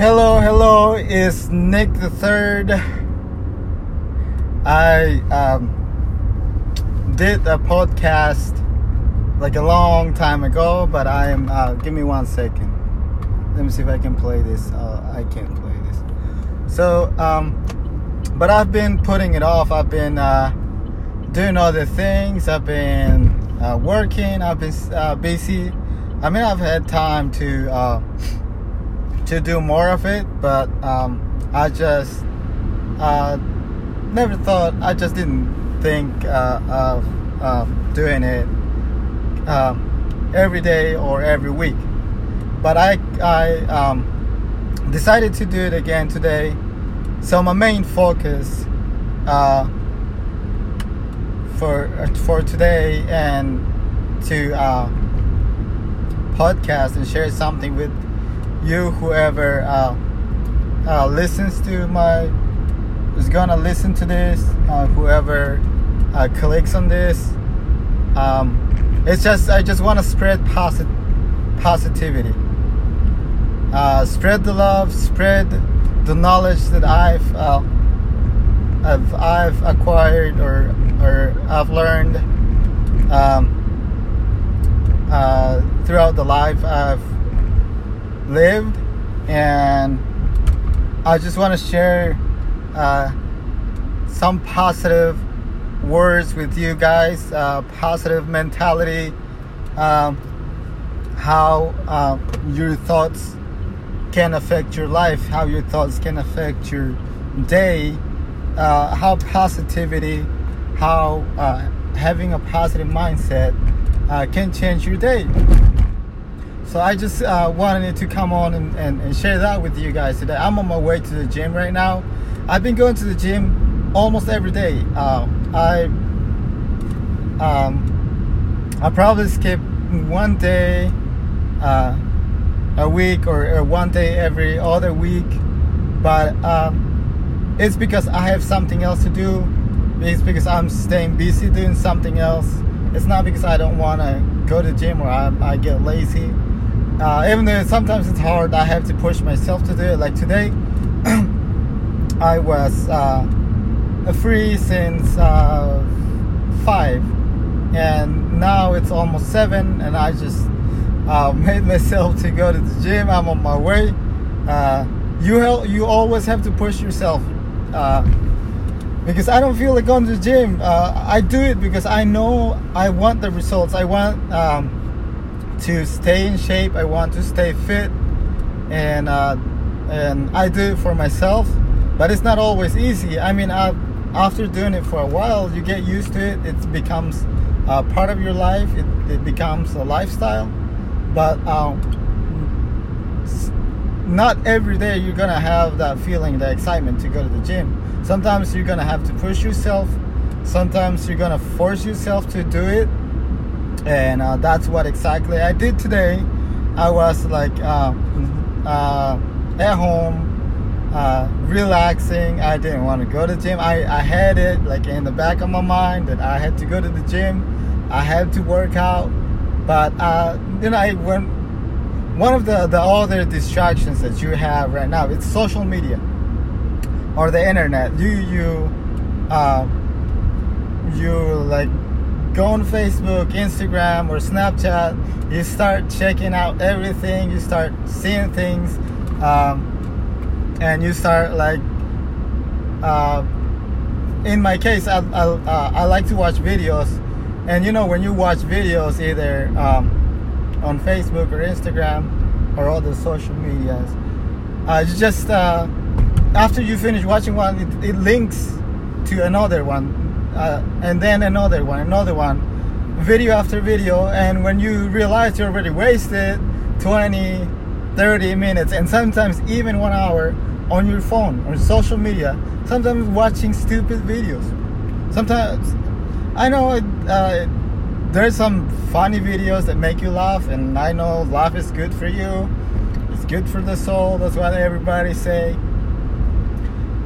Hello, hello, it's Nick the Third. I um, did a podcast like a long time ago, but I am. Uh, give me one second. Let me see if I can play this. Uh, I can't play this. So, um, but I've been putting it off. I've been uh, doing other things. I've been uh, working. I've been uh, busy. I mean, I've had time to uh, to do more of it, but um, I just uh, never thought. I just didn't think uh, of doing it um, every day or every week. But I I um, decided to do it again today. So my main focus uh, for for today and to uh, podcast and share something with you, whoever uh, uh, listens to my is gonna listen to this, uh, whoever uh, clicks on this. Um, it's just I just want to spread posit- positivity, uh, spread the love, spread the knowledge that I've uh, I've I've acquired or or I've learned um, throughout the life I've lived, and I just want to share uh, some positive words with you guys, uh, positive mentality, um, how uh, your thoughts can affect your life, how your thoughts can affect your day, uh, how positivity, how uh, having a positive mindset uh, can change your day. So I just uh, wanted to come on and, and, and, share that with you guys today. I'm on my way to the gym right now. I've been going to the gym almost every day. Uh, I um, I probably skip one day uh, a week or, or, one day every other week, but um, it's because I have something else to do. It's because I'm staying busy doing something else. It's not because I don't want to go to the gym or I, I get lazy. Uh, even though sometimes it's hard, I have to push myself to do it. Like today, I was uh, free since uh, five, and now it's almost seven, and I just uh, made myself to go to the gym. I'm on my way. Uh, you you always have to push yourself uh, because I don't feel like going to the gym. I do it because I know I want the results. I want um, to stay in shape. I want to stay fit, and and I do it for myself but it's not always easy. I mean, uh, after doing it for a while, you get used to it. It becomes uh, part of your life. It, it becomes a lifestyle. But um, not every day you're gonna have that feeling, the excitement to go to the gym. Sometimes you're gonna have to push yourself. Sometimes you're gonna force yourself to do it, and uh, that's what exactly I did today. I was like uh, uh at home uh, relaxing. I didn't want to go to the gym. I, I had it like in the back of my mind that I had to go to the gym. I had to work out. But uh, you know, I went. One of the the other distractions that you have right now it's social media or the internet. You you uh, you like go on Facebook, Instagram, or Snapchat. You start checking out everything. You start seeing things. Um, and you start like uh, in my case I, I, uh, I, like to watch videos and you know when you watch videos either um, on facebook or instagram or other social medias uh, just uh, after you finish watching one it, it links to another one uh, and then another one another one. Video after video and when you realize you already wasted 20 30 minutes and sometimes even one hour on your phone or social media sometimes watching stupid videos. Sometimes i know uh, there's some funny videos that make you laugh and i know laugh is good for you. It's good for the soul that's what everybody say.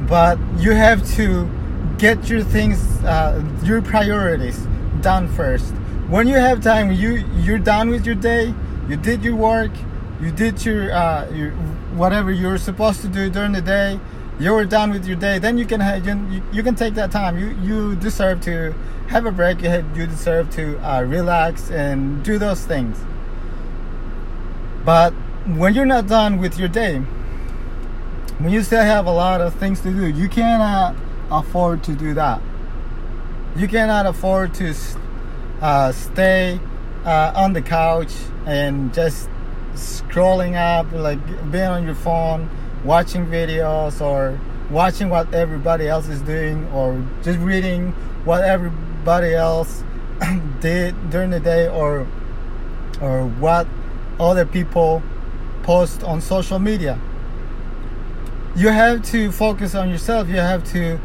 But you have to get your things uh, your priorities done first. When you have time you you're done with your day you did your work you did your uh, your whatever you're supposed to do during the day you're done with your day then you can have, you, you can take that time. You you deserve to have a break you, deserve to uh, relax and do those things. But when you're not done with your day when you still have a lot of things to do you cannot afford to do that. You cannot afford to uh, stay uh, on the couch and just scrolling up like being on your phone watching videos or watching what everybody else is doing or just reading what everybody else did during the day or or what other people post on social media. You have to focus on yourself. You have to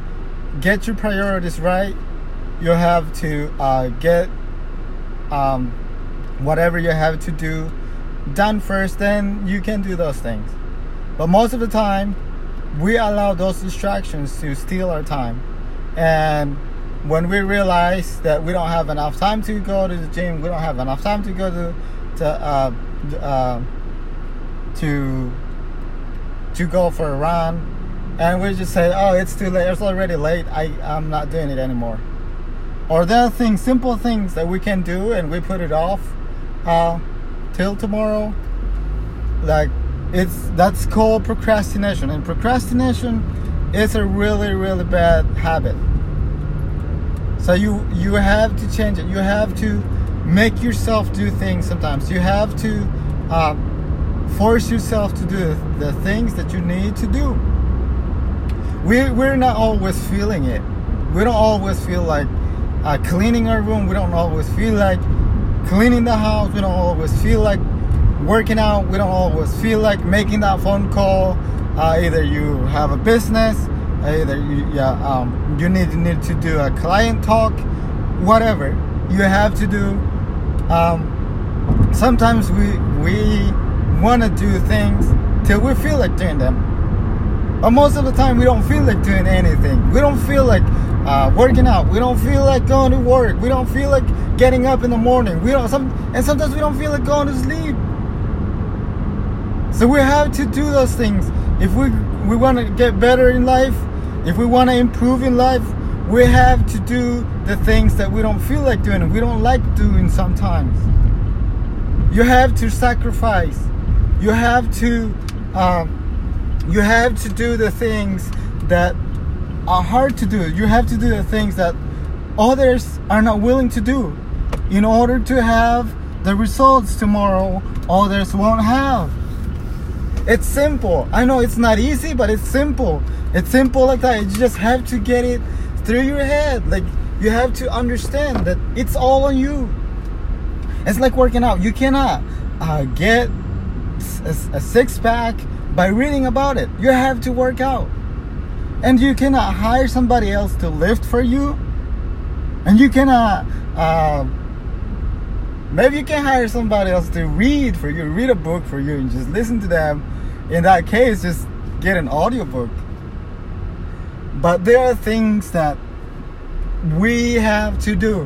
get your priorities right you have to uh, get um, whatever you have to do done first then you can do those things but most of the time, we allow those distractions to steal our time. And when we realize that we don't have enough time to go to the gym, we don't have enough time to go to to uh, uh, to to go for a run, and we just say, "Oh, it's too late. It's already late. I I'm not doing it anymore." Or there are things, simple things that we can do, and we put it off uh, till tomorrow. Like it's that's called procrastination and procrastination is a really really bad habit so you you have to change it you have to make yourself do things sometimes you have to uh, force yourself to do the things that you need to do we, we're not always feeling it we don't always feel like uh, cleaning our room we don't always feel like cleaning the house we don't always feel like working out, we don't always feel like making that phone call. Uh, either you have a business, either you, yeah, um, you need, need to do a client talk, whatever you have to do. Um, sometimes we we want to do things till we feel like doing them. But most of the time, we don't feel like doing anything. We don't feel like uh, working out. We don't feel like going to work. We don't feel like getting up in the morning. We don't. Some and sometimes we don't feel like going to sleep. So we have to do those things. If we we want to get better in life, if we want to improve in life, we have to do the things that we don't feel like doing we don't like doing sometimes. You have to sacrifice. You have to um, you have to do the things that are hard to do. You have to do the things that others are not willing to do in order to have the results tomorrow others won't have. It's simple. I know it's not easy, but it's simple. It's simple like that. You just have to get it through your head. Like you have to understand that it's all on you. It's like working out. You cannot uh, get a, a six pack by reading about it. You have to work out. And you cannot hire somebody else to lift for you. And you cannot, uh, maybe you can hire somebody else to read for you, read a book for you, and just listen to them in that case, just get an audiobook. But there are things that we have to do.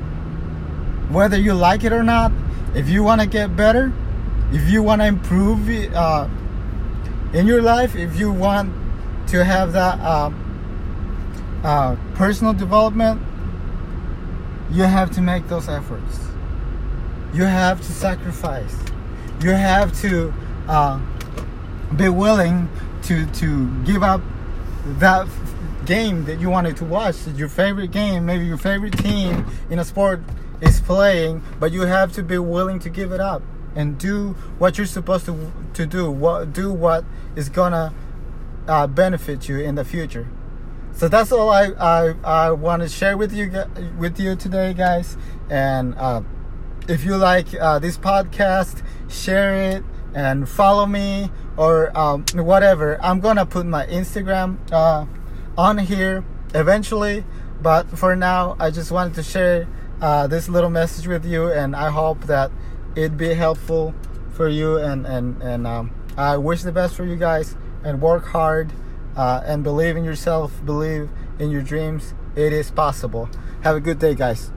Whether you like it or not, if you want to get better, if you want to improve uh, in your life, if you want to have that uh, uh, personal development, you have to make those efforts. You have to sacrifice. You have to uh, be willing to to give up that game that you wanted to watch, your favorite game, maybe your favorite team in a sport is playing, but you have to be willing to give it up and do what you're supposed to to do. What do what is gonna uh, benefit you in the future. So that's all I I, I want to share with you with you today, guys. And uh, if you like uh, this podcast, share it and follow me or um, whatever. I'm gonna put my Instagram uh, on here eventually, but for now, I just wanted to share uh, this little message with you, and I hope that it be helpful for you. And and and um, I wish the best for you guys, and work hard, uh, and believe in yourself, believe in your dreams. It is possible. Have a good day, guys.